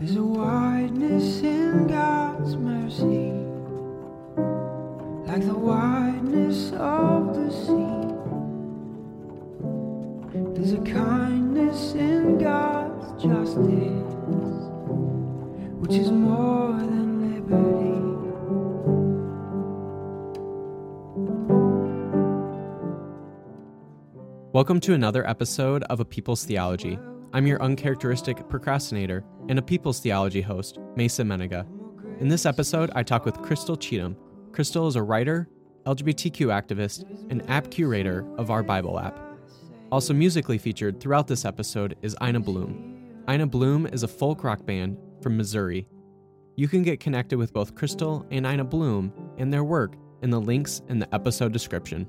There's a wideness in God's mercy, like the wideness of the sea. There's a kindness in God's justice, which is more than liberty. Welcome to another episode of A People's Theology. I'm your uncharacteristic procrastinator and a People's Theology host, Mason Mennenga. In this episode, I talk with Crystal Cheatham. Crystal is a writer, LGBTQ activist, and app curator of our Bible app. Also musically featured throughout this episode is Eine Blume. Eine Blume is a folk rock band from Missouri. You can get connected with both Crystal and Eine Blume and their work in the links in the episode description.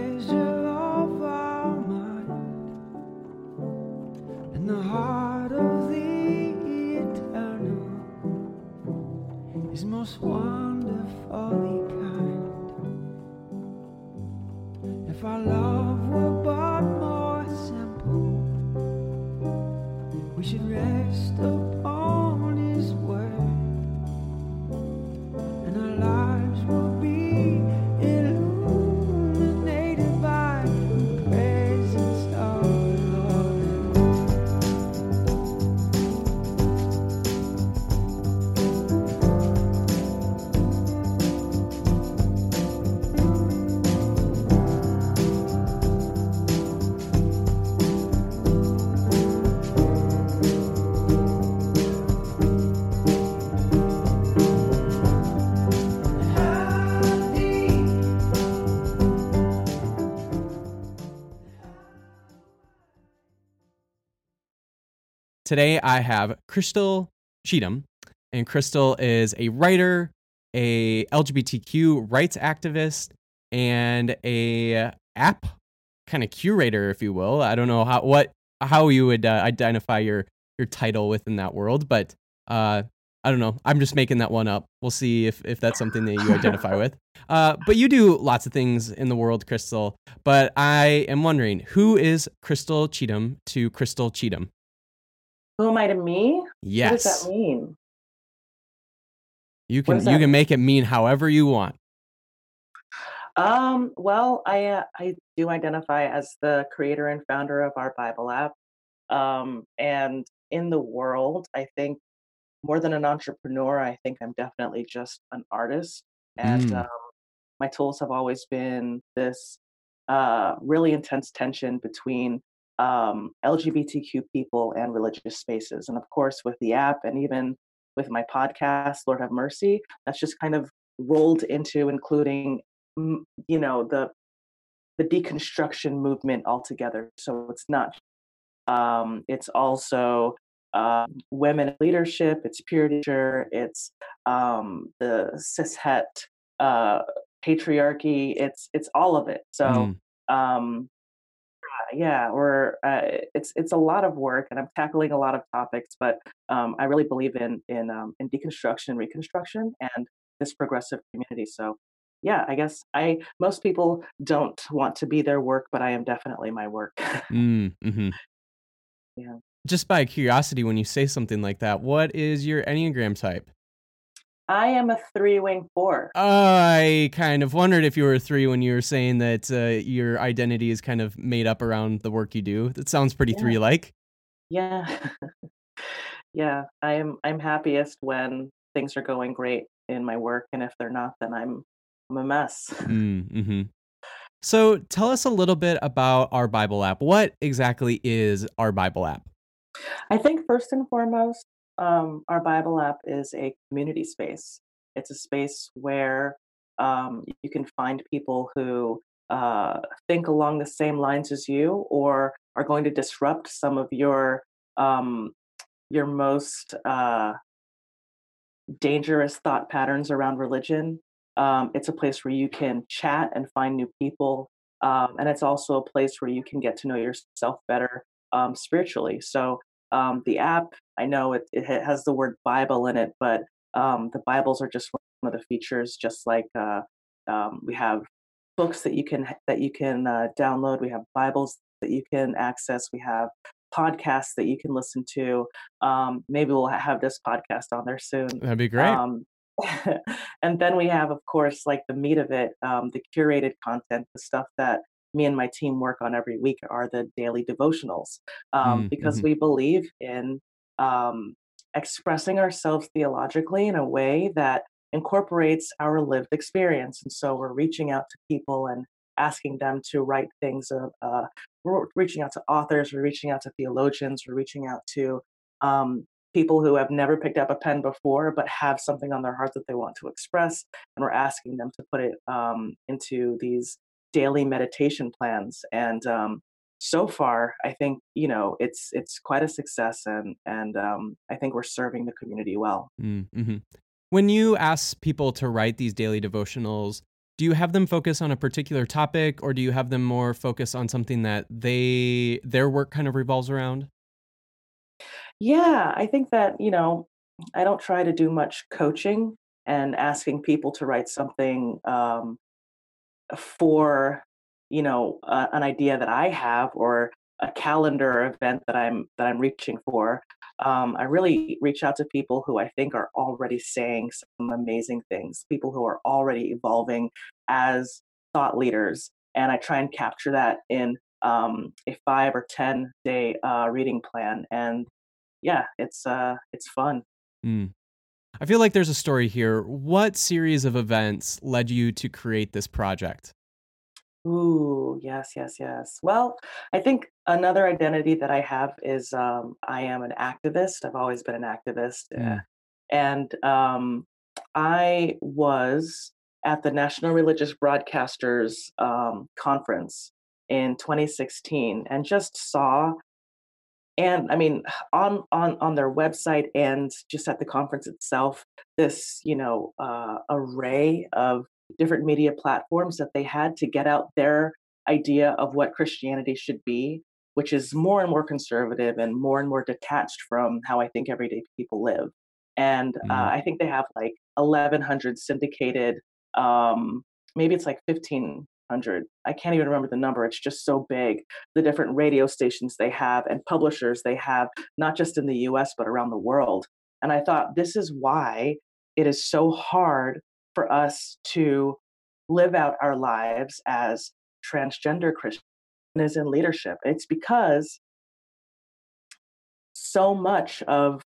The heart of the eternal is most wonderfully kind. If our love were but more simple, we should rest Today I have Crystal Cheatham, and Crystal is a writer, a LGBTQ rights activist, and a app kind of curator, if you will. I don't know how what how you would uh, identify your your title within that world, but uh, I don't know. I'm just making that one up. We'll see if if that's something that you identify with. Uh, but you do lots of things in the world, Crystal. But I am wondering who is Crystal Cheatham to Crystal Cheatham? Who am I to me? What Yes. does that mean? You can you can make it mean however you want. Um, well, I uh, I do identify as the creator and founder of our Bible app. Um, and in the world, I think more than an entrepreneur, I think I'm definitely just an artist. And Mm. um, my tools have always been this uh, really intense tension between um, LGBTQ people and religious spaces. And of course, with the app and even with my podcast, Lord Have Mercy, that's just kind of rolled into including, you know, the the deconstruction movement altogether. So it's not. Um, it's also uh, women leadership. It's purity. It's um, the cishet uh, patriarchy. It's it's all of it. So Mm. um, yeah. We're uh, it's it's a lot of work, and I'm tackling a lot of topics. But um, I really believe in in um, in deconstruction, reconstruction, and this progressive community. So yeah, I guess I most people don't want to be their work, but I am definitely my work. Mm, hmm yeah. Just by curiosity, when you say something like that, what is your Enneagram type? I am a three wing four. I kind of wondered if you were a three when you were saying that uh, your identity is kind of made up around the work you do. That sounds pretty Yeah. three like. Yeah. yeah. I'm I'm happiest when things are going great in my work. And if they're not, then I'm I'm a mess. Mm-hmm. So tell us a little bit about our Bible app. What exactly is our Bible app? I think first and foremost, um, our Bible app is a community space. It's a space where um, you can find people who uh, think along the same lines as you, or are going to disrupt some of your um, your most uh, dangerous thought patterns around religion. Um, it's a place where you can chat and find new people, um, and it's also a place where you can get to know yourself better um, spiritually. So um, the app, I know it, it has the word Bible in it, but um, the Bibles are just one of the features. Just like uh, um, we have books that you can that you can uh, download, we have Bibles that you can access, we have podcasts that you can listen to. Um, maybe we'll have this podcast on there soon. That'd be great. Um, and then we have, of course, like the meat of it, um, the curated content, the stuff that me and my team work on every week are the daily devotionals um, Mm, because mhm. we believe in um, expressing ourselves theologically in a way that incorporates our lived experience. And so we're reaching out to people and asking them to write things. Uh, uh, we're reaching out to authors, we're reaching out to theologians, we're reaching out to um, people who have never picked up a pen before but have something on their heart that they want to express. And we're asking them to put it um, into these daily meditation plans. And um, so far, I think you know it's it's quite a success, and and um, I think we're serving the community well. Mm-hmm. When you ask people to write these daily devotionals, do you have them focus on a particular topic, or do you have them more focus on something that they their work kind of revolves around? Yeah, I think that you know I don't try to do much coaching and asking people to write something um, for you know uh, an idea that I have or a calendar event that I'm that I'm reaching for. Um, I really reach out to people who I think are already saying some amazing things, people who are already evolving as thought leaders, and I try and capture that in um, a five or ten day uh, reading plan. And yeah, it's uh, it's fun. Mm. I feel like there's a story here. What series of events led you to create this project? Ooh, yes, yes, yes. Well, I think another identity that I have is um, I am an activist. I've always been an activist. uh, Mm. And um, I was at the National Religious Broadcasters um, Conference in 2016 and just saw and I mean on on on their website and just at the conference itself this you know uh, array of different media platforms that they had to get out their idea of what Christianity should be which is more and more conservative and more and more detached from how I think everyday people live and uh, Mm. I think they have like 1100 syndicated um maybe it's like 1500 I can't even remember the number it's just so big the different radio stations they have and publishers they have, not just in the US, but around the world. And I thought this is why it is so hard for us to live out our lives as transgender Christians in leadership. It's because so much of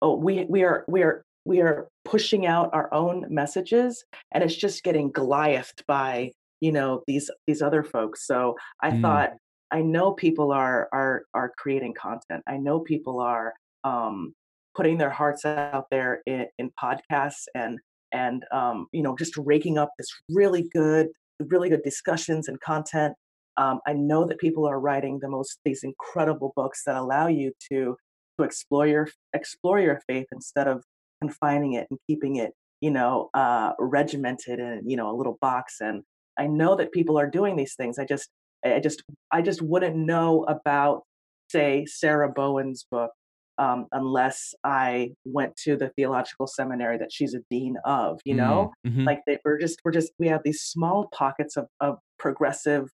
oh we we are we are we are pushing out our own messages and it's just getting goliathed by you know these these other folks. So i Mm. thought i know people are are are creating content. I know people are um putting their hearts out there in, in podcasts and and um you know just raking up this really good really good discussions and content. Um, i know that people are writing the most these incredible books that allow you to to explore your explore your faith instead of confining it and keeping it you know uh regimented in you know a little box and i know that people are doing these things i just I just I just wouldn't know about say Sarah Bowen's book um, unless I went to the theological seminary that she's a dean of. You know, Mhm. like they, we're just we're just we have these small pockets of of progressive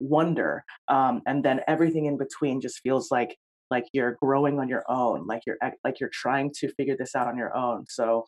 wonder, um, and then everything in between just feels like like you're growing on your own, like you're like you're trying to figure this out on your own. So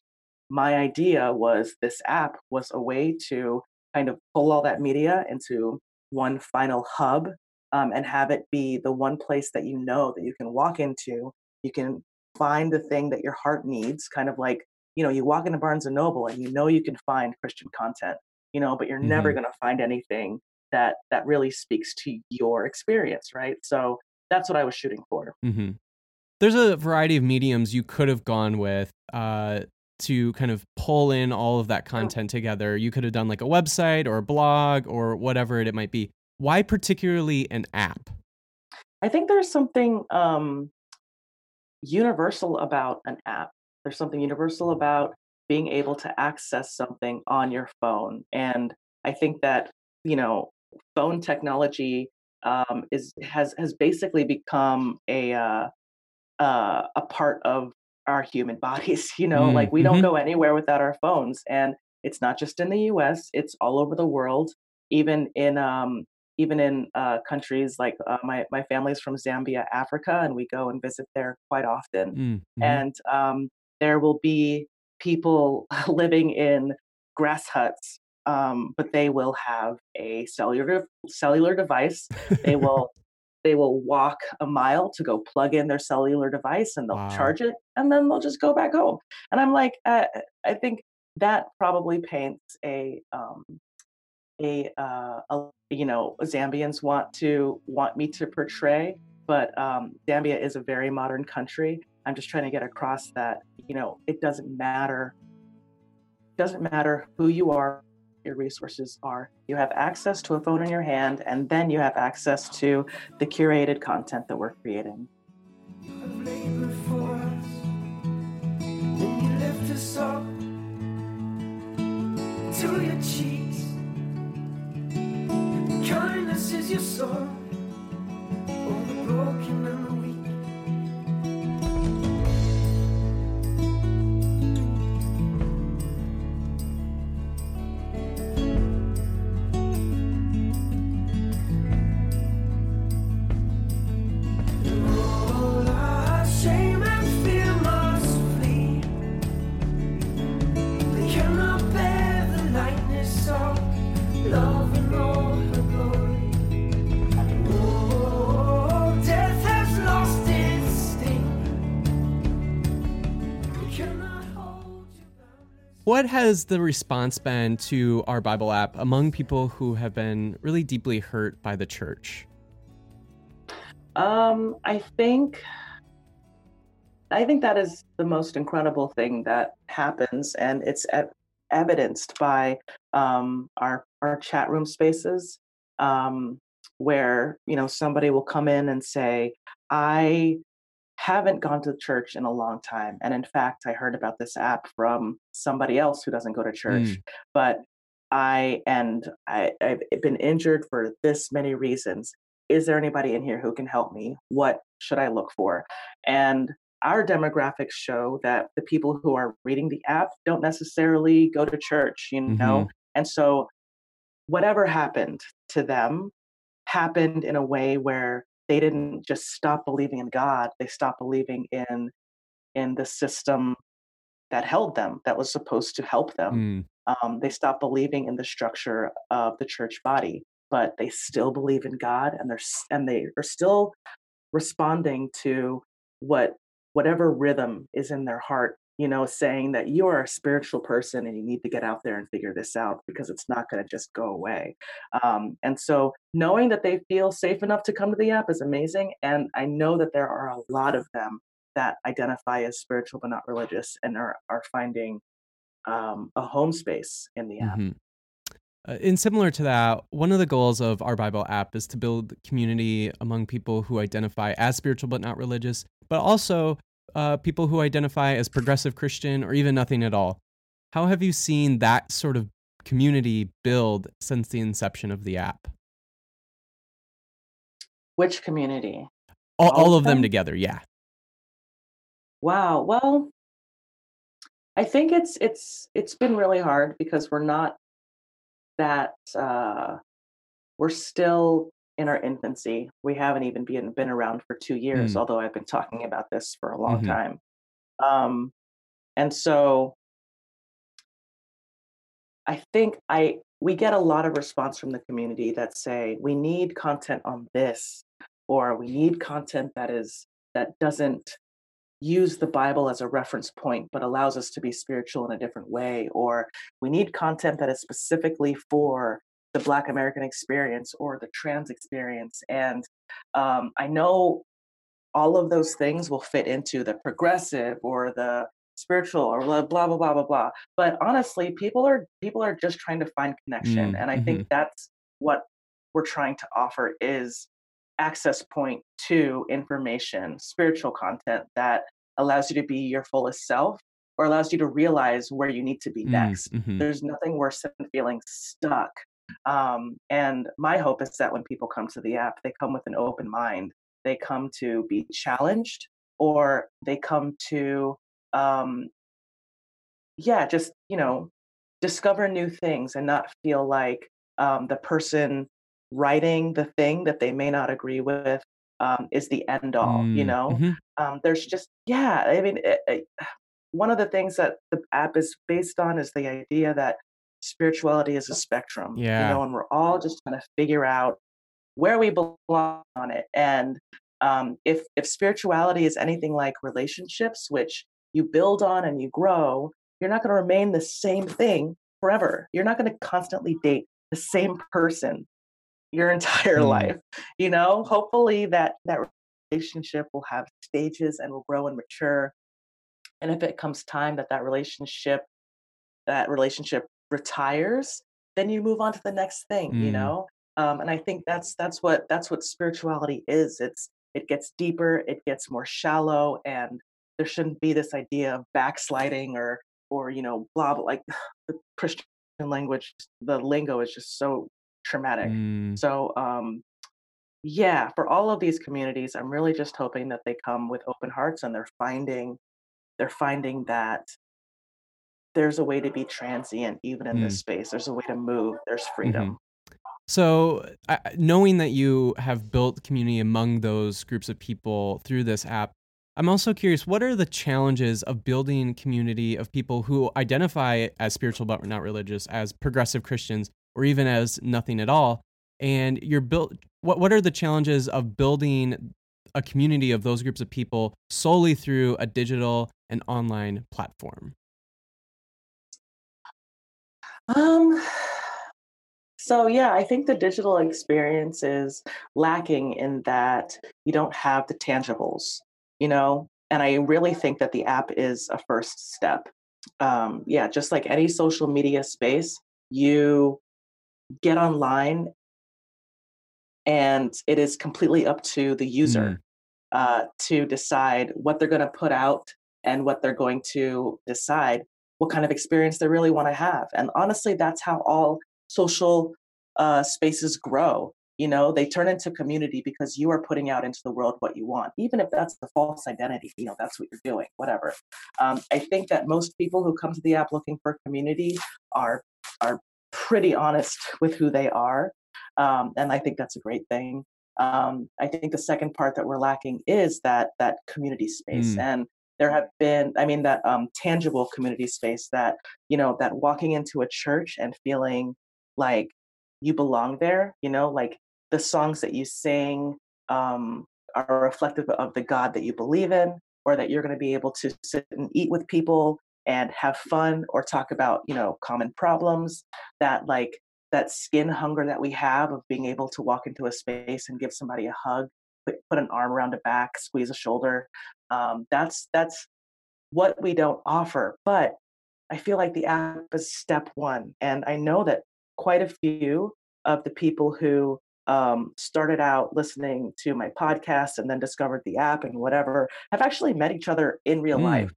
my idea was this app was a way to kind of pull all that media into one final hub um, and have it be the one place that you know that you can walk into. You can find the thing that your heart needs, kind of like, you know, you walk into Barnes and Noble and you know you can find Christian content, you know, but you're never Mhm. going to find anything that that really speaks to your experience, right? So that's what I was shooting for. hmm There's a variety of mediums you could have gone with uh, to kind of pull in all of that content together. You could have done like a website or a blog or whatever it might be. Why particularly an app? I think there's something um, universal about an app. There's something universal about being able to access something on your phone. And I think that, you know, phone technology um, is has has basically become a uh, uh, a part of our human bodies. You know, Mm, like we don't mhm. go anywhere without our phones, and it's not just in the U.S. It's all over the world. Even in um, even in uh, countries like uh, my my family's from Zambia, Africa, and we go and visit there quite often. Mm, mhm. And um, there will be people living in grass huts, um, but they will have a cellular cellular device. They will they will walk a mile to go plug in their cellular device and they'll Wow. charge it and then they'll just go back home and i'm like uh, i think that probably paints a um a, uh, a you know zambians want to want me to portray but um zambia is a very modern country i'm just trying to get across that you know it doesn't matter doesn't matter who you are your resources are you have access to a phone in your hand and then you have access to the curated content that we're creating your. Oh, the broken and the What has the response been to our Bible app among people who have been really deeply hurt by the church? Um, I think I think that is the most incredible thing that happens, and it's ev- evidenced by um, our our chat room spaces, um, where you know somebody will come in and say, "I haven't gone to church in a long time, and in fact, I heard about this app from somebody else who doesn't go to church, Mm. but I and I, I've been injured for this many reasons." is there anybody in here who can help me? What should I look for? And our demographics show that the people who are reading the app don't necessarily go to church, you know? And so whatever happened to them happened in a way where they didn't just stop believing in God, they stopped believing in in the system that held them, that was supposed to help them Mm. um, they stopped believing in the structure of the church body but they still believe in god and they're and they are still responding to what whatever rhythm is in their heart you know saying that you are a spiritual person and you need to get out there and figure this out because it's not going to just go away um, and so knowing that they feel safe enough to come to the app is amazing and i know that there are a lot of them that identify as spiritual but not religious and are, are finding um, a home space in the app. Mhm. Uh, and similar to that, one of the goals of our Bible app is to build community among people who identify as spiritual but not religious, but also uh, people who identify as progressive Christian or even nothing at all. How have you seen that sort of community build since the inception of the app? Which community? All, All all of them them? together. Yeah. Wow. Well, I think it's it's it's been really hard because we're not that uh we're still in our infancy. We haven't even been been around for 2 years, Mm. although I've been talking about this for a long hmm time. Um and so I think I we get a lot of response from the community that say we need content on this or we need content that is that doesn't use the Bible as a reference point but allows us to be spiritual in a different way or we need content that is specifically for the black American experience or the trans experience and um, I know all of those things will fit into the progressive or the spiritual or blah blah blah blah blah blah. But honestly, people are people are just trying to find connection, Mm, and I think that's what we're trying to offer is access point to information, spiritual content that allows you to be your fullest self or allows you to realize where you need to be Mm, next. hmm There's nothing worse than feeling stuck. Um, and my hope is that when people come to the app, they come with an open mind. They come to be challenged or they come to um, yeah, just, you know, discover new things and not feel like um, the person writing the thing that they may not agree with um, is the end all, you Mm, know? hmm Um, there's just, yeah, I mean, it, it, one of the things that the app is based on is the idea that spirituality is a spectrum, you Yeah. know, and we're all just trying to figure out where we belong on it. And um, if if spirituality is anything like relationships, which you build on and you grow, you're not going to remain the same thing forever. You're not going to constantly date the same person your entire Mm, life. You know, hopefully that that relationship will have stages and will grow and mature. And if it comes time that that relationship that relationship retires, then you move on to the next thing, you mm, know? Um, and I think that's that's what that's what spirituality is. It's it gets deeper, it gets more shallow, and there shouldn't be this idea of backsliding or or you know blah blah like the Christian language, the lingo is just so traumatic. mm. So um, yeah, for all of these communities, I'm really just hoping that they come with open hearts and they're finding they're finding that there's a way to be transient even in this Mm, space. There's a way to move. There's freedom. So, I I- knowing that you have built community among those groups of people through this app, I'm also curious what are the challenges of building community of people who identify as spiritual but not religious, as progressive Christians, or even as nothing at all? And you're built what what are the challenges of building a community of those groups of people solely through a digital and online platform? Um, so yeah, I think the digital experience is lacking in that you don't have the tangibles, you know? And I really think that the app is a first step. Um, yeah, just like any social media space, you get online and it is completely up to the Mm, user uh, to decide what they're going to put out and what they're going to decide what kind of experience they really want to have. And honestly, that's how all social uh, spaces grow. You know, they turn into community because you are putting out into the world what you want, even if that's the false identity. You know, that's what you're doing, whatever. Um, I think that most people who come to the app looking for community are are pretty honest with who they are, um, and I think that's a great thing. Um, I think the second part that we're lacking is that that community space, mm, and there have been, I mean, that um, tangible community space that you know, that walking into a church and feeling like you belong there. You know, like the songs that you sing um, are reflective of the God that you believe in, or that you're going to be able to sit and eat with people and have fun or talk about you know common problems that like that skin hunger that we have of being able to walk into a space and give somebody a hug, put, put an arm around a back, squeeze a shoulder. Um, that's that's what we don't offer. But I feel like the app is step one, and I know that quite a few of the people who um, started out listening to my podcast and then discovered the app and whatever have actually met each other in real life. mm,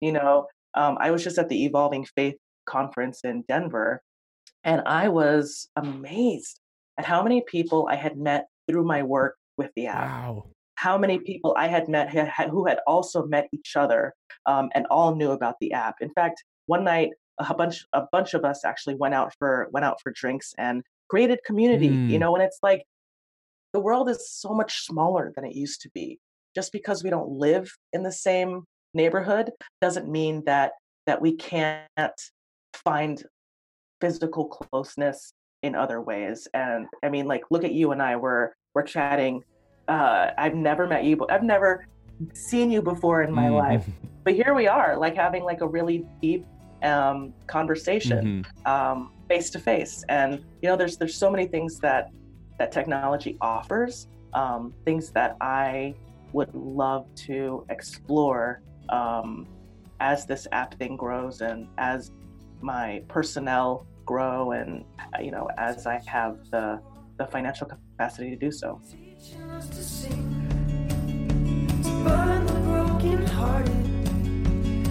You know, um, I was just at the Evolving Faith conference in Denver, and I was amazed at how many people I had met through my work with the app. Wow. How many people I had met who had also met each other um, and all knew about the app. In fact, one night a bunch a bunch of us actually went out for went out for drinks and created community. You Mm. know, and it's like the world is so much smaller than it used to be. Just because we don't live in the same neighborhood doesn't mean that that we can't find physical closeness in other ways. And I mean, like, look at you and I. We're we're chatting. Uh, I've never met you, but I've never seen you before in my Mhm. life. But here we are, like having like a really deep um, conversation face to face. And you know, there's there's so many things that that technology offers, um, things that I would love to explore um, as this app thing grows and as my personnel grow and you know as I have the the financial capacity to do so. Teaching us to sing, to burn the broken hearted,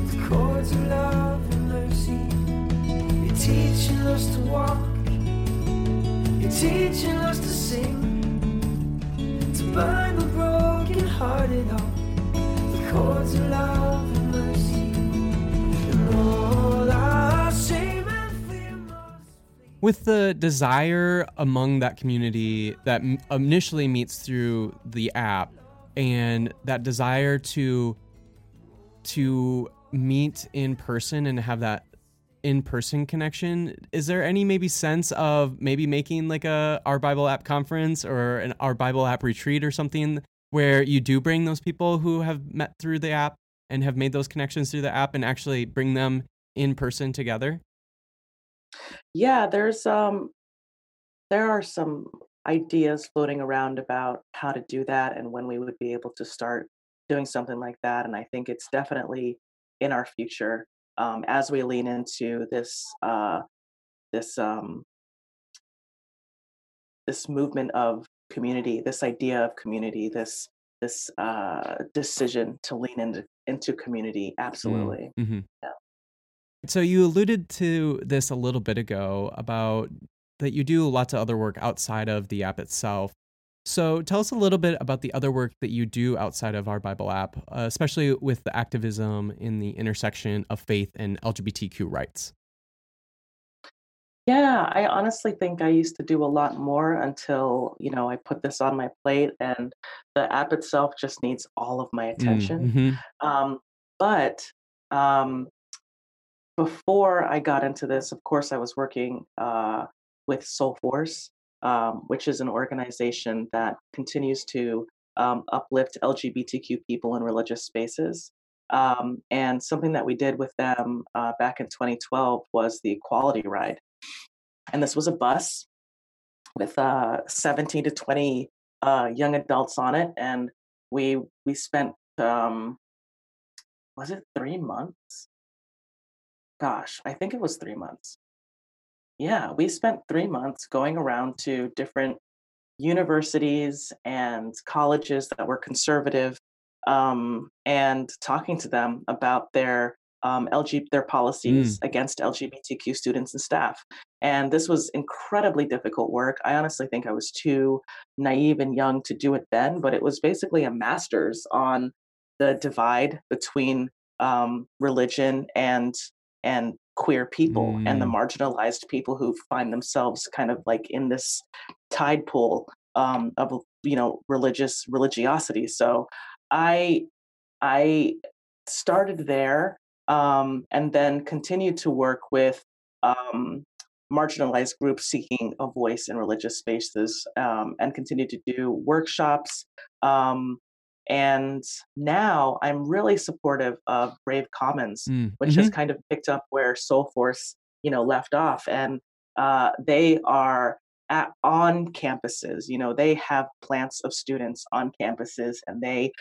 the chords of love and mercy. You're teaching us With the desire among that community that initially meets through the app and that desire to to meet in person and have that in-person connection is there any maybe sense of maybe making like a our bible app conference or an our bible app retreat or something where you do bring those people who have met through the app and have made those connections through the app and actually bring them in person together Yeah, there's um there are some ideas floating around about how to do that and when we would be able to start doing something like that. And I think it's definitely in our future um, as we lean into this uh, this um, this movement of community, this idea of community, this this uh, decision to lean into into community. Absolutely. hmm Yeah. So you alluded to this a little bit ago about that you do lots of other work outside of the app itself. So tell us a little bit about the other work that you do outside of our Bible app, uh, especially with the activism in the intersection of faith and LGBTQ rights. Yeah, I honestly think I used to do a lot more until, you know, I put this on my plate and the app itself just needs all of my attention. Mhm. Um, but um, before I got into this, of course, I was working uh, with Soulforce, um, which is an organization that continues to um, uplift LGBTQ people in religious spaces. Um, and something that we did with them uh, back in 2012 was the Equality Ride. And this was a bus with uh, 17 to 20 uh, young adults on it. And we we spent um, was it three months? Gosh, I think it was three months. Yeah, we spent three months going around to different universities and colleges that were conservative um, and talking to them about their um, LG their policies against LGBTQ students and staff. And this was incredibly difficult work. I honestly think I was too naive and young to do it then, but it was basically a master's on the divide between um, religion and and queer people and the marginalized people who find themselves kind of like in this tide pool um, of you know religious religiosity. So I I started there um, and then continued to work with um, marginalized groups seeking a voice in religious spaces um, and continued to do workshops. Um, and now I'm really supportive of Brave Commons, Mm, which has kind of picked up where Soulforce, you know, left off. And uh, they are at, on campuses. You know, they have plants of students on campuses, and they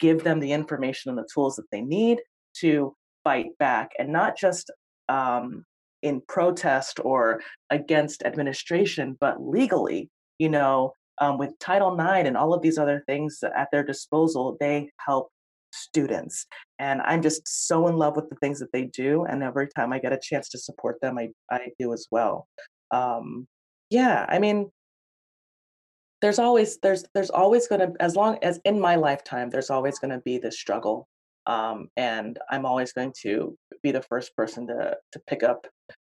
give them the information and the tools that they need to fight back, and not just um, in protest or against administration, but legally. You know, um, with Title IX and all of these other things at their disposal, they help students. And I'm just so in love with the things that they do. And every time I get a chance to support them, I, I do as well. Um, yeah, I mean, there's always there's there's always going to as long as in my lifetime there's always going to be this struggle um, and i'm always going to be the first person to to pick up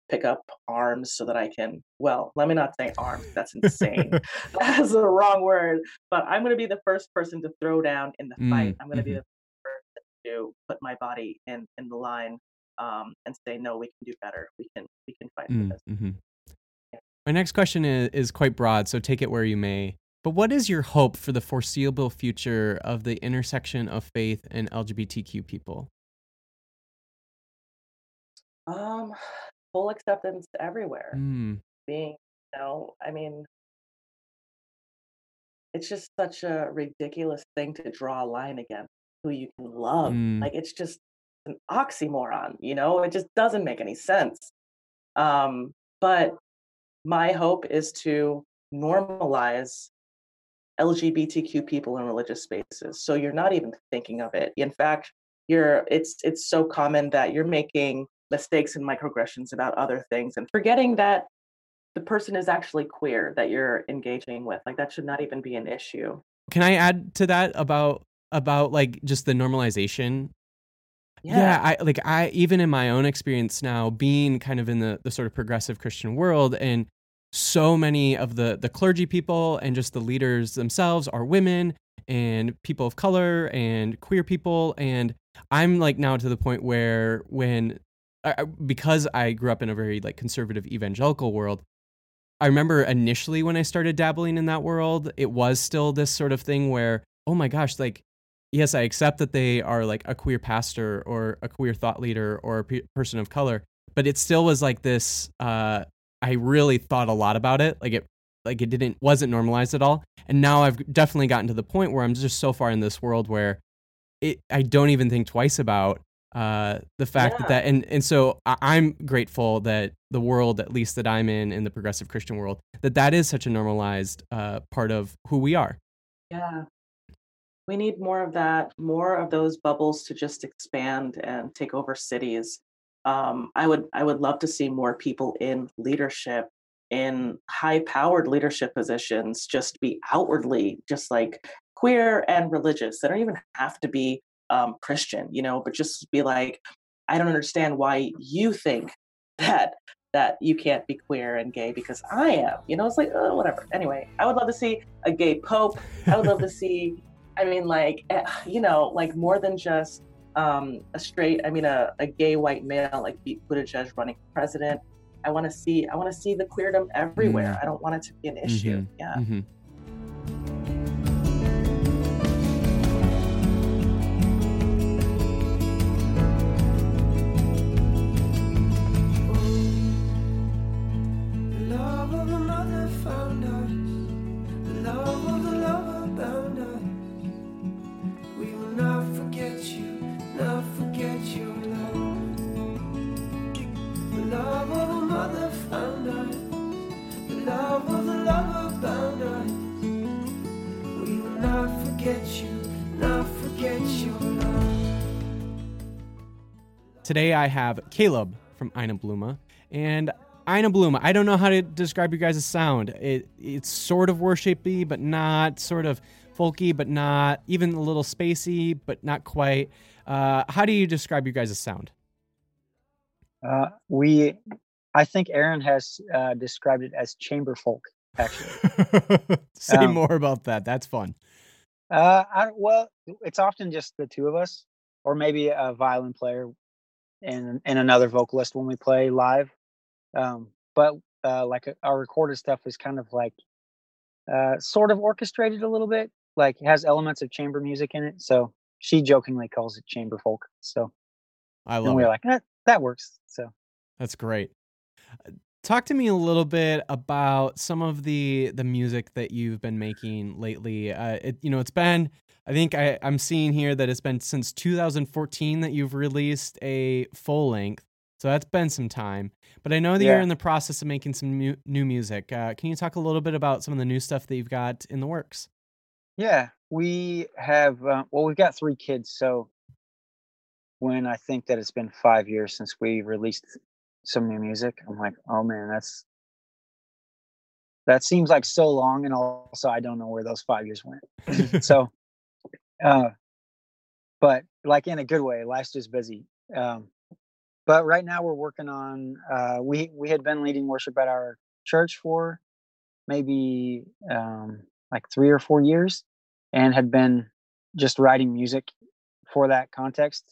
pick up arms so that i can well let me not say arms that's insane that's the wrong word but i'm going to be the first person to throw down in the fight Mm, i'm going to be the first to put my body in in the line um, and say no we can do better we can we can fight for Mm, this mhm. My next question is, is quite broad, so take it where you may. But what is your hope for the foreseeable future of the intersection of faith and LGBTQ people? um full acceptance everywhere. Mm, being you know i mean it's just such a ridiculous thing to draw a line against who you can love. Mm, like it's just an oxymoron you know? It just doesn't make any sense. Um but my hope is to normalize lgbtq people in religious spaces so you're not even thinking of it. In fact you're it's it's so common that you're making mistakes and microaggressions about other things and forgetting that the person is actually queer that you're engaging with. Like that should not even be an issue. Can I add to that about about like just the normalization? Yeah, I like I even in my own experience now being kind of in the the sort of progressive Christian world and so many of the the clergy people and just the leaders themselves are women and people of color and queer people and I'm like now to the point where when I, because I grew up in a very like conservative evangelical world I remember initially when I started dabbling in that world, it was still this sort of thing where, oh my gosh, like, yes, I accept that they are like a queer pastor or a queer thought leader or a pe- person of color, but it still was like this. Uh, I really thought a lot about it. Like it, like it didn't wasn't normalized at all. And now I've definitely gotten to the point where I'm just so far in this world where it, I don't even think twice about uh, the fact Yeah. that that and and so I, I'm grateful that the world, at least that I'm in, in the progressive Christian world, that that is such a normalized uh, part of who we are. Yeah. We need more of that, more of those bubbles to just expand and take over cities. Um, I would I would love to see more people in leadership, in high powered leadership positions, just be outwardly just like queer and religious. They don't even have to be um, Christian, you know, but just be like, I don't understand why you think that that you can't be queer and gay because I am. You know, it's like uh, whatever. Anyway, I would love to see a gay pope. I would love to see. I mean, like eh, you know, like more than just um, a straight. I mean, a, a gay white male like Pete Buttigieg running for president. I want to see. I want to see the queerdom everywhere. I don't want it to be an issue. Mhm. Yeah. Mhm. Today I have Caleb from Eine Blume. And Eine Blume, I don't know how to describe you guys' sound. It it's sort of worshipy, but not sort of folky, but not even a little spacey, but not quite. Uh, how do you describe you guys' sound? Uh, we, I think Aaron has uh, described it as chamber folk. Actually, Say Um, more about that. That's fun. uh, I, well, it's often just the two of us, or maybe a violin player and and another vocalist when we play live. Um, but uh, like uh, our recorded stuff is kind of like uh, sort of orchestrated a little bit, like it has elements of chamber music in it. So she jokingly calls it chamber folk. So I and love we're it. like that that works. So That's great. Talk to me a little bit about some of the the music that you've been making lately. Uh, it, you know, it's been I think I, I'm seeing here that it's been since 2014 that you've released a full length. So that's been some time. But I know that you're in the process of making some mu- new music. Uh, can you talk a little bit about some of the new stuff that you've got in the works? Yeah, we have. Uh, well, we've got three kids. So when I think that it's been five years since we released some new music, I'm like, oh man, that's that seems like so long and also i don't know where those five years went. So uh but like in a good way life's just busy um but right now we're working on uh we we had been leading worship at our church for maybe um like three or four years and had been just writing music for that context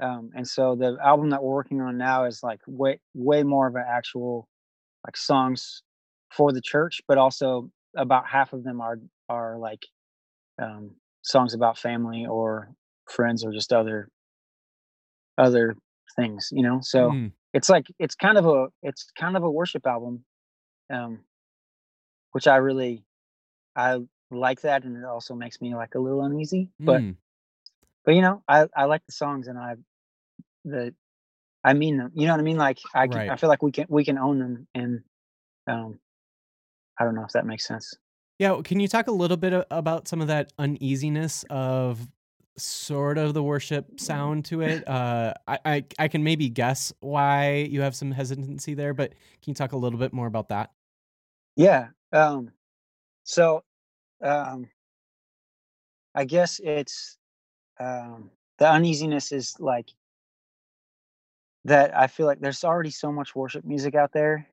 um and so the album that we're working on now is like way way more of an actual like songs for the church, but also about half of them are are like um, songs about family or friends or just other other things, you know. So mm. it's like it's kind of a it's kind of a worship album, um, which I really I like that, and it also makes me like a little uneasy, but. Mm. But you know, I, I like the songs and I the I mean them. You know what I mean? Like I right. I feel like we can we can own them and um I don't know if that makes sense. Yeah, can you talk a little bit about some of that uneasiness of sort of the worship sound to it? Uh, I, I, I can maybe guess why you have some hesitancy there, but can you talk a little bit more about that? Yeah. Um, so, um, I guess it's um, the uneasiness is like that. I feel like there's already so much worship music out there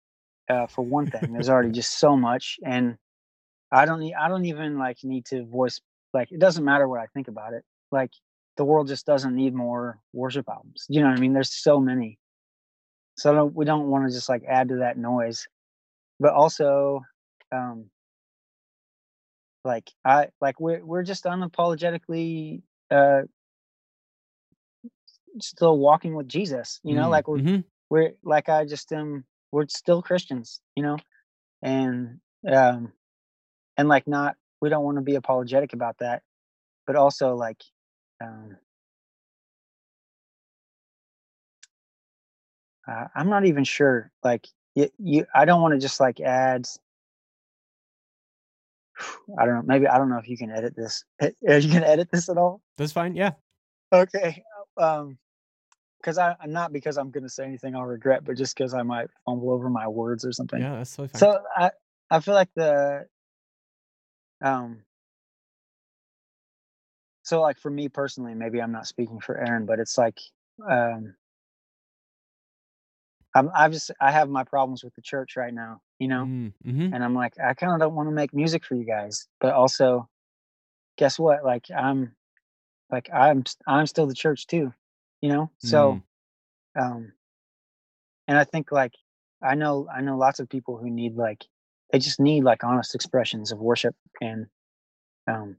uh, for one thing. There's already just so much, and I don't need. I don't even like need to voice. Like it doesn't matter what I think about it. Like the world just doesn't need more worship albums. You know what I mean? There's so many. So don't, we don't want to just like add to that noise, but also, um, like I like we're we're just unapologetically uh still walking with Jesus. You know, mm, like we're mm-hmm. we're like I just am we're still Christians, you know, and um, and like not we don't want to be apologetic about that, but also like um, uh, I'm not even sure. Like you, you I don't want to just like add. I don't know. Maybe I don't know if you can edit this. Are you can edit this at all? That's fine. Yeah. Okay. Um, because I am not because I'm going to say anything I'll regret, but just because I might fumble over my words or something. Yeah, that's totally fine. So I I feel like the um so like for me personally, maybe I'm not speaking for Aaron, but it's like um I'm I've just I have my problems with the church right now, you know, mm, mm-hmm. and I'm like I kind of don't want to make music for you guys, but also guess what? Like I'm like I'm I'm still the church too you know so mm. um and i think like i know i know lots of people who need like they just need like honest expressions of worship and um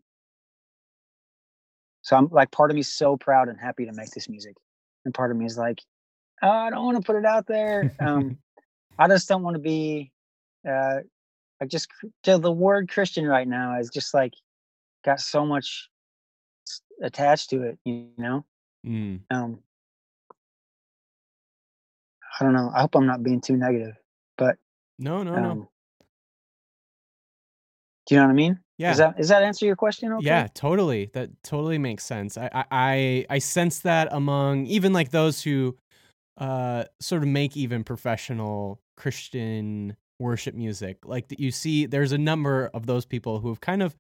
so i'm like part of me is so proud and happy to make this music and part of me is like oh, i don't want to put it out there um i just don't want to be uh like just the word christian right now is just like got so much attached to it you know Mm. Um, I don't know. I hope I'm not being too negative, but no, no, um, no. Do you know what I mean? Yeah. Does that, does that answer your question? Okay? Yeah, totally. That totally makes sense. I, I, I sense that among even like those who, uh, sort of make even professional Christian worship music. Like that you see, there's a number of those people who have kind of,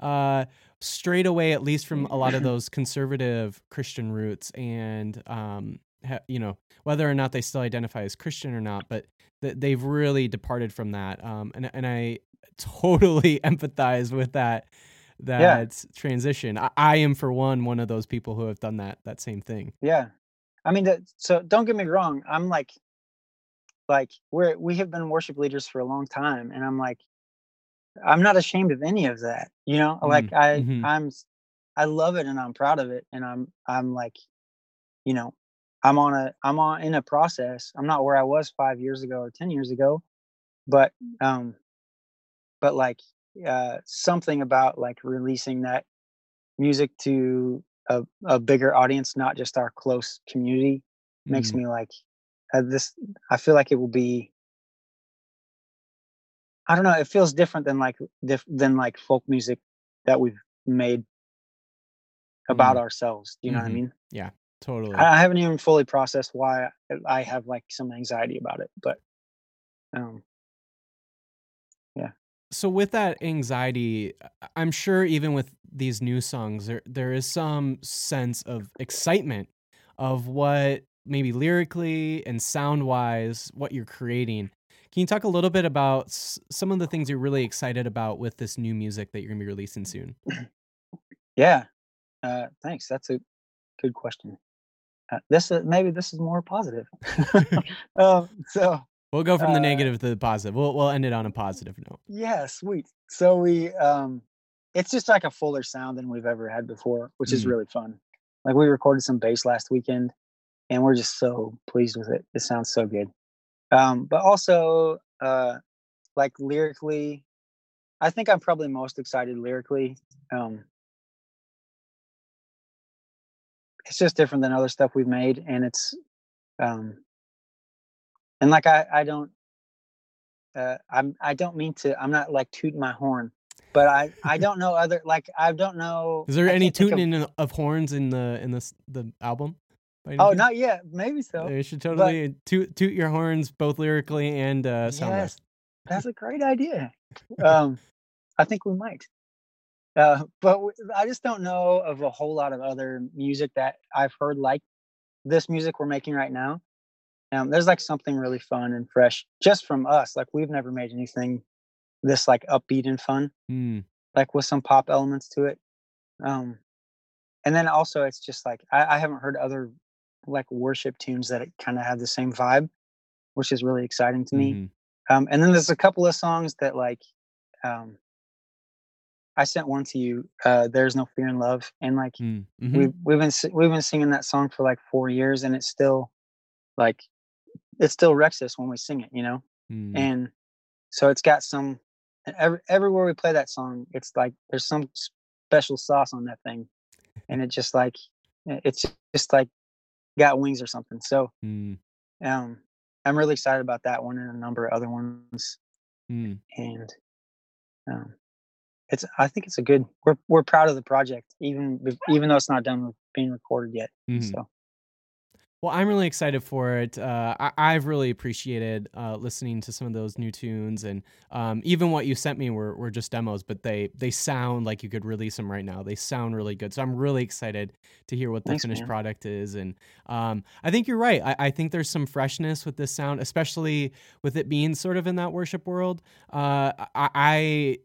uh, strayed away at least from a lot of those conservative Christian roots and um ha, you know whether or not they still identify as Christian or not but th- they've really departed from that. Um and and I totally empathize with that that yeah. transition. I, I, am for one one of those people who have done that that same thing. Yeah. I mean so don't get me wrong i'm like like we're we have been worship leaders for a long time and i'm like I'm not ashamed of any of that. You know, mm like I mm-hmm. I'm I love it and I'm proud of it and I'm I'm like you know, I'm on a I'm on in a process. I'm not where I was 5 years ago or 10 years ago, but um but like uh something about like releasing that music to a, a bigger audience, not just our close community, mm makes me like uh, this I feel like it will be I don't know. It feels different than like diff- than like folk music that we've made about mm. ourselves. Do you know mm-hmm. what I mm-hmm. mean? Yeah, totally. I, I, haven't even fully processed why I have like some anxiety about it, but um, yeah. so with that anxiety, I'm sure even with these new songs, there there is some sense of excitement of what maybe lyrically and sound wise what you're creating. Can you talk a little bit about s- some of the things you're really excited about with this new music that you're gonna be releasing soon? Yeah. Uh, thanks. That's a good question. Uh, this is maybe this is more positive. um, so We'll go from the Uh, negative to the positive. We'll we'll end it on a positive note. yeah, sweet. So we um, it's just like a fuller sound than we've ever had before, which is Mm. really fun. Like we recorded some bass last weekend, and we're just so pleased with it. It sounds so good. Um, but also, uh, like lyrically, I think I'm probably most excited lyrically. Um, it's just different than other stuff we've made, and it's, um, and like I, I don't, uh, I'm, I don't mean to. I'm not like tooting my horn, but I, I don't know other like I don't know. Is there I any can't of- of horns in the in this the album? Oh, not yet. Maybe so. You should totally toot toot your horns both lyrically and uh, sound. Yes, that's a great idea. Um, I think we might. Uh, but w- I just don't know of a whole lot of other music that I've heard like this music we're making right now. Um, there's like something really fun and fresh just from us. Like we've never made anything this like upbeat and fun, Hmm. like with some pop elements to it. Um, and then also it's just like I, I haven't heard other like worship tunes that kind of have the same vibe, which is really exciting to me Mhm. um, and then there's a couple of songs that like um, i sent one to you uh, there's no fear in love and like Mm. Mhm. we've, we've been we've been singing that song for like four years and it's still like it still wrecks us when we sing it you know Mm. and so it's got some every, everywhere we play that song it's like there's some special sauce on that thing and it just like it's just like got wings or something so Mm. um i'm really excited about that one and a number of other ones Mm. and um, it's I think it's a good. We're we're proud of the project, even even though it's not done with being recorded yet. Mhm. So Well, I'm really excited for it. Uh, I- I've really appreciated uh, listening to some of those new tunes, and um, even what you sent me were, were just demos, but they they sound like you could release them right now. They sound really good, so I'm really excited to hear what the Thanks, finished man. product is. And um, I think you're right. I, I think there's some freshness with this sound, especially with it being sort of in that worship world. Uh, I, I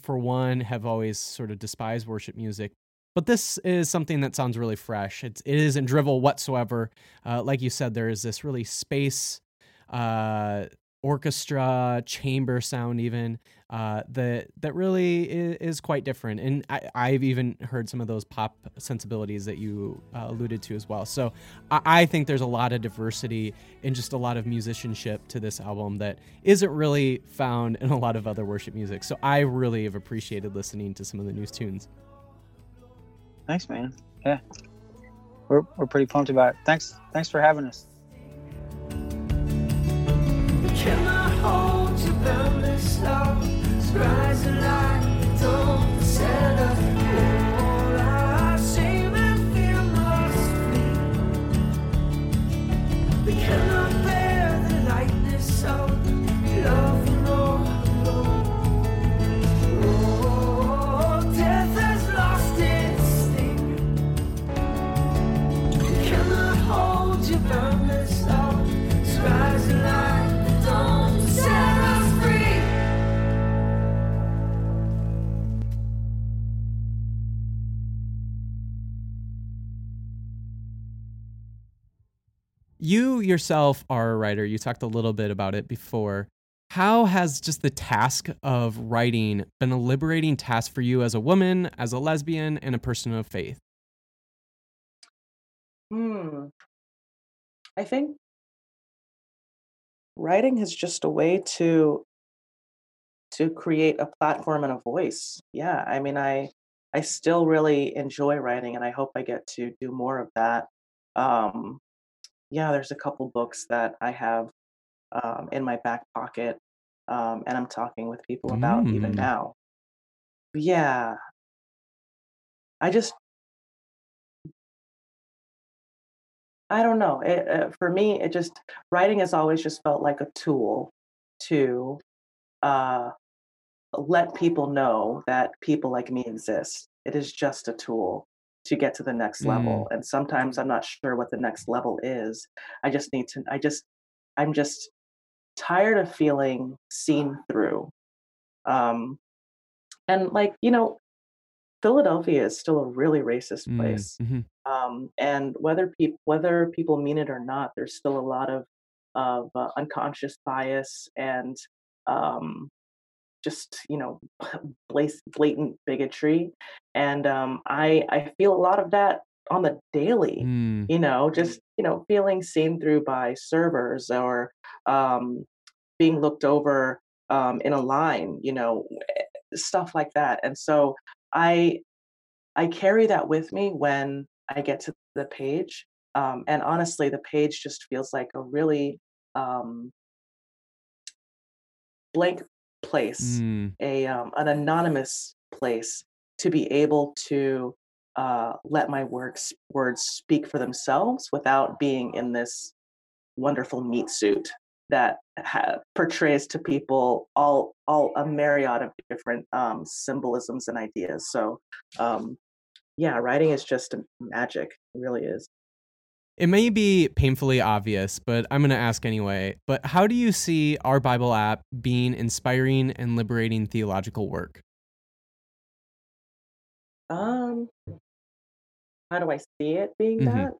for one, have always sort of despised worship music. But this is something that sounds really fresh. It's, it isn't drivel whatsoever. Uh, like you said, there is this really space, uh, orchestra, chamber sound, even uh, that that really is, quite different. And I, I've even heard some of those pop sensibilities that you uh, alluded to as well. So I, I think there's a lot of diversity and just a lot of musicianship to this album that isn't really found in a lot of other worship music. So I really have appreciated listening to some of the new tunes. Thanks, man. Yeah, we're we're pretty pumped about it. Thanks thanks for having us. You yourself are a writer. You talked a little bit about it before. How has just the task of writing been a liberating task for you as a woman, as a lesbian, and a person of faith? Hmm. I think writing is just a way to to create a platform and a voice. Yeah, I mean, I I still really enjoy writing, and I hope I get to do more of that. Um, yeah, there's a couple books that I have um, in my back pocket, um, and I'm talking with people about even Mm. now. Yeah, I just I don't know. It, uh, for me, it just writing has always just felt like a tool to uh, let people know that people like me exist. It is just a tool to get to the next Mm. level. And sometimes I'm not sure what the next level is. I just need to, I just, I'm just tired of feeling seen through. Um, and like, you know, Philadelphia is still a really racist Mm, place. mhm. Um, and whether people whether people mean it or not, there's still a lot of of uh, unconscious bias and um, just you know blatant bigotry and um, i i feel a lot of that on the daily Mm, you know just you know feeling seen through by servers or um, being looked over um, in a line you know eh, stuff like that and so i i carry that with me when i get to the page um, and honestly the page just feels like a really um, blank place mm, a um, an anonymous place to be able to uh, let my works words speak for themselves without being in this wonderful meat suit that ha- portrays to people all all a myriad of different um, symbolisms and ideas. So, um, yeah, writing is just magic. It really is. It may be painfully obvious, but I'm going to ask anyway. But how do you see our Bible app being inspiring and liberating theological work? Um, how do I see it being Mhm. that?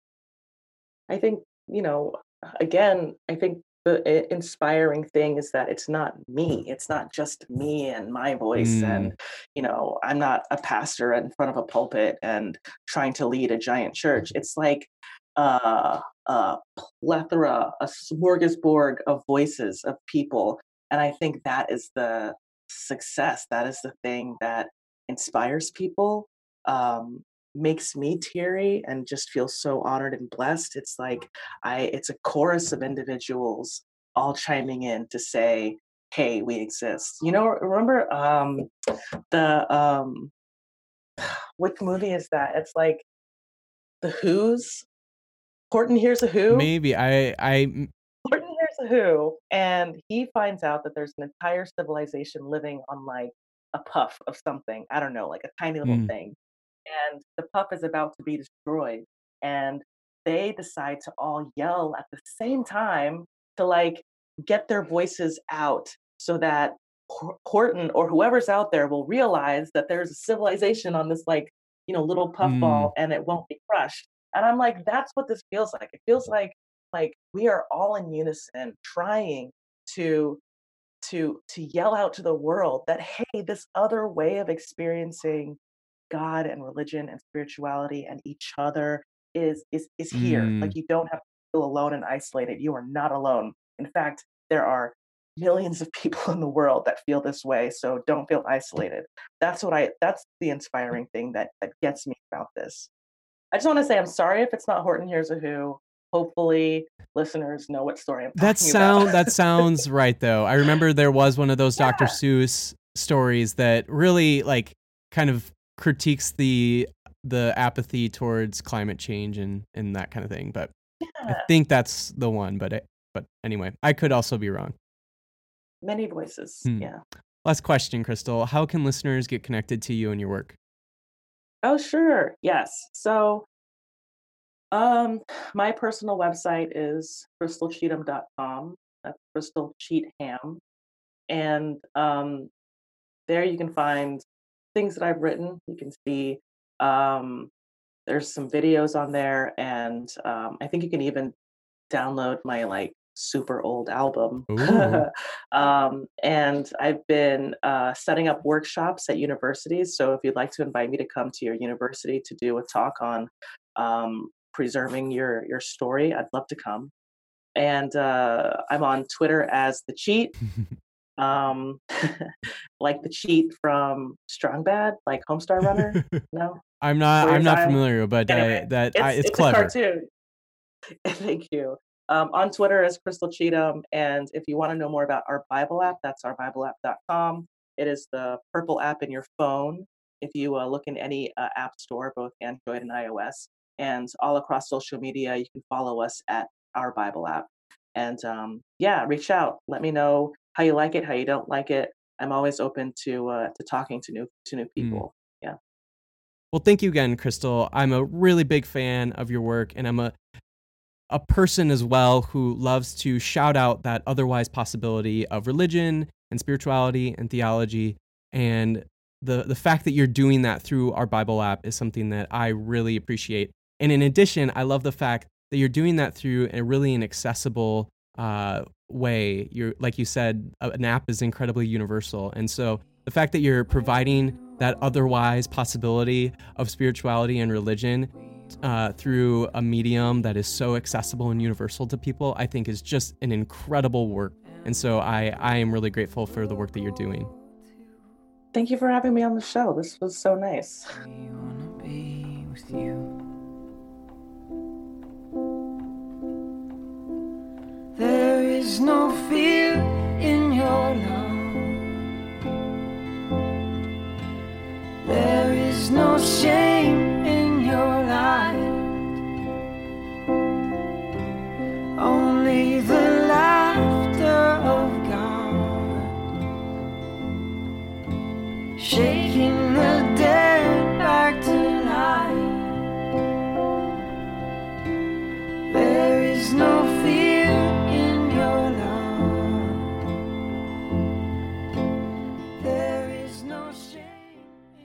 I think, you know, again, I think the inspiring thing is that it's not me. It's not just me and my voice. Mm. And, you know, I'm not a pastor in front of a pulpit and trying to lead a giant church. It's like uh, a plethora, a smorgasbord of voices of people. And I think that is the success. That is the thing that inspires people um, makes me teary and just feel so honored and blessed. It's like I it's a chorus of individuals all chiming in to say, "Hey, we exist." You know, remember um the um what movie is that? It's like the Who's Horton hears a Who. Maybe I I Horton hears a Who, and he finds out that there's an entire civilization living on like a puff of something. I don't know, like a tiny little Mm. thing. And the puff is about to be destroyed. And they decide to all yell at the same time to like get their voices out so that Hor- Horton or whoever's out there will realize that there's a civilization on this like, you know, little puffball and it won't be crushed. And I'm like, that's what this feels like. It feels like like we are all in unison trying to to to yell out to the world that hey this other way of experiencing god and religion and spirituality and each other is is is here. Mm. like you don't have to feel alone and isolated. You are not alone. In fact there are millions of people in the world that feel this way so don't feel isolated. That's what i that's the inspiring thing that that gets me about this i just want to say i'm sorry if it's not horton hears a who hopefully listeners know what story i'm that sound about that sounds right though. I remember there was one of those Dr. Seuss stories that really like kind of critiques the the apathy towards climate change and and that kind of thing. But I think that's the one. But it, but anyway, I could also be wrong. many voices Hmm. yeah Last question, Crystal. How can listeners get connected to you and your work? Oh, sure. Yes. So, um, my personal website is crystalcheatham.com. That's Crystal Cheat Ham. And um, there you can find things that I've written. You can see um, there's some videos on there, and um, I think you can even download my like super old album. Um, and I've been uh, setting up workshops at universities. So if you'd like to invite me to come to your university to do a talk on um, preserving your your story, I'd love to come. And uh, I'm on Twitter as the Cheat, um, like the Cheat from Strong Bad, like Homestar Runner. No, I'm not. I'm not I- familiar, but Anyway, uh, that it's, I, it's, it's clever. a cartoon. Thank you. Um, on Twitter as Crystal Cheatham, and if you want to know more about our Bible app, that's ourbibleapp.com. It is the purple app in your phone. If you uh, look in any uh, app store, both Android and iOS, and all across social media, you can follow us at our Bible app. And um, yeah, reach out. Let me know how you like it, how you don't like it. I'm always open to uh, to talking to new to new people. Yeah. Well, thank you again, Crystal. I'm a really big fan of your work, and I'm a a person as well who loves to shout out that otherwise possibility of religion and spirituality and theology. And the the fact that you're doing that through our Bible app is something that I really appreciate. And in addition, I love the fact that you're doing that through a really an accessible uh, way. You're like you said, an app is incredibly universal, and so the fact that you're providing that otherwise possibility of spirituality and religion uh, through a medium that is so accessible and universal to people, I think is just an incredible work. And so I, I am really grateful for the work that you're doing. Thank you for having me on the show. This was so nice. There is no fear in your love. There is no shame in your light. Only the laughter of God. Shaking the dead back to life. There is no fear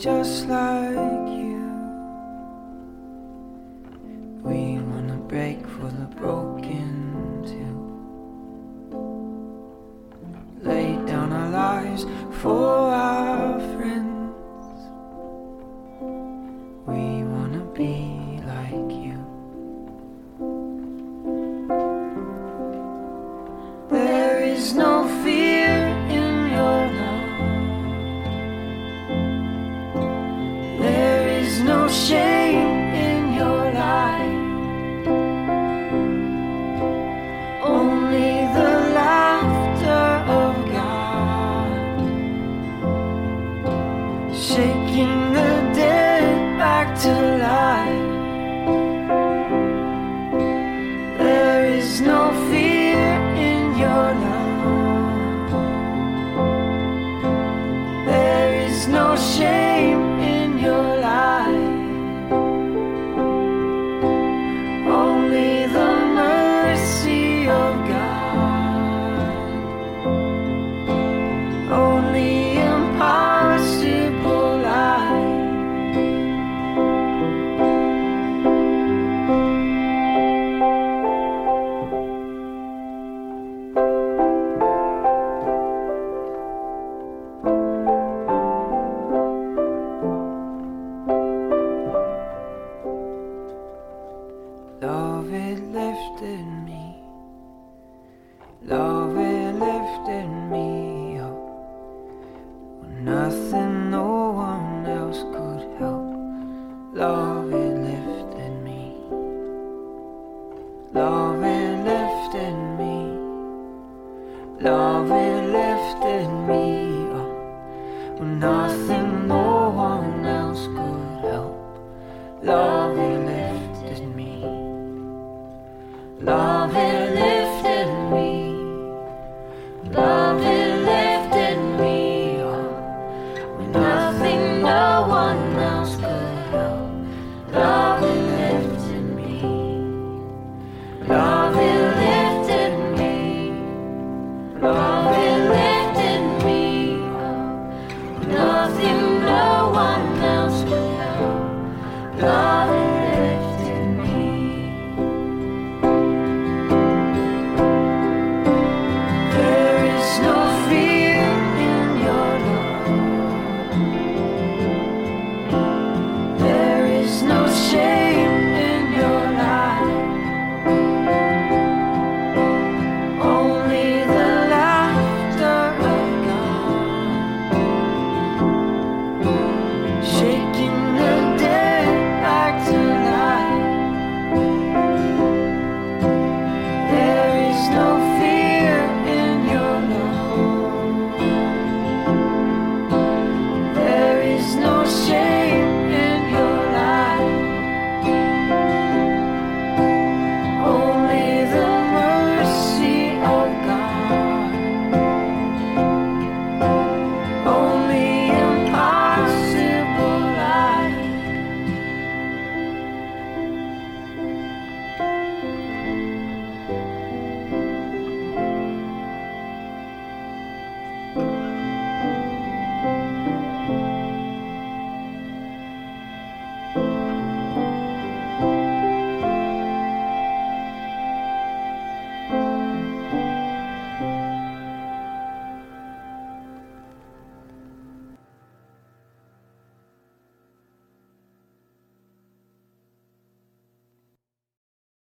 Just like you. We wanna break for the broken too. Lay down our lives for our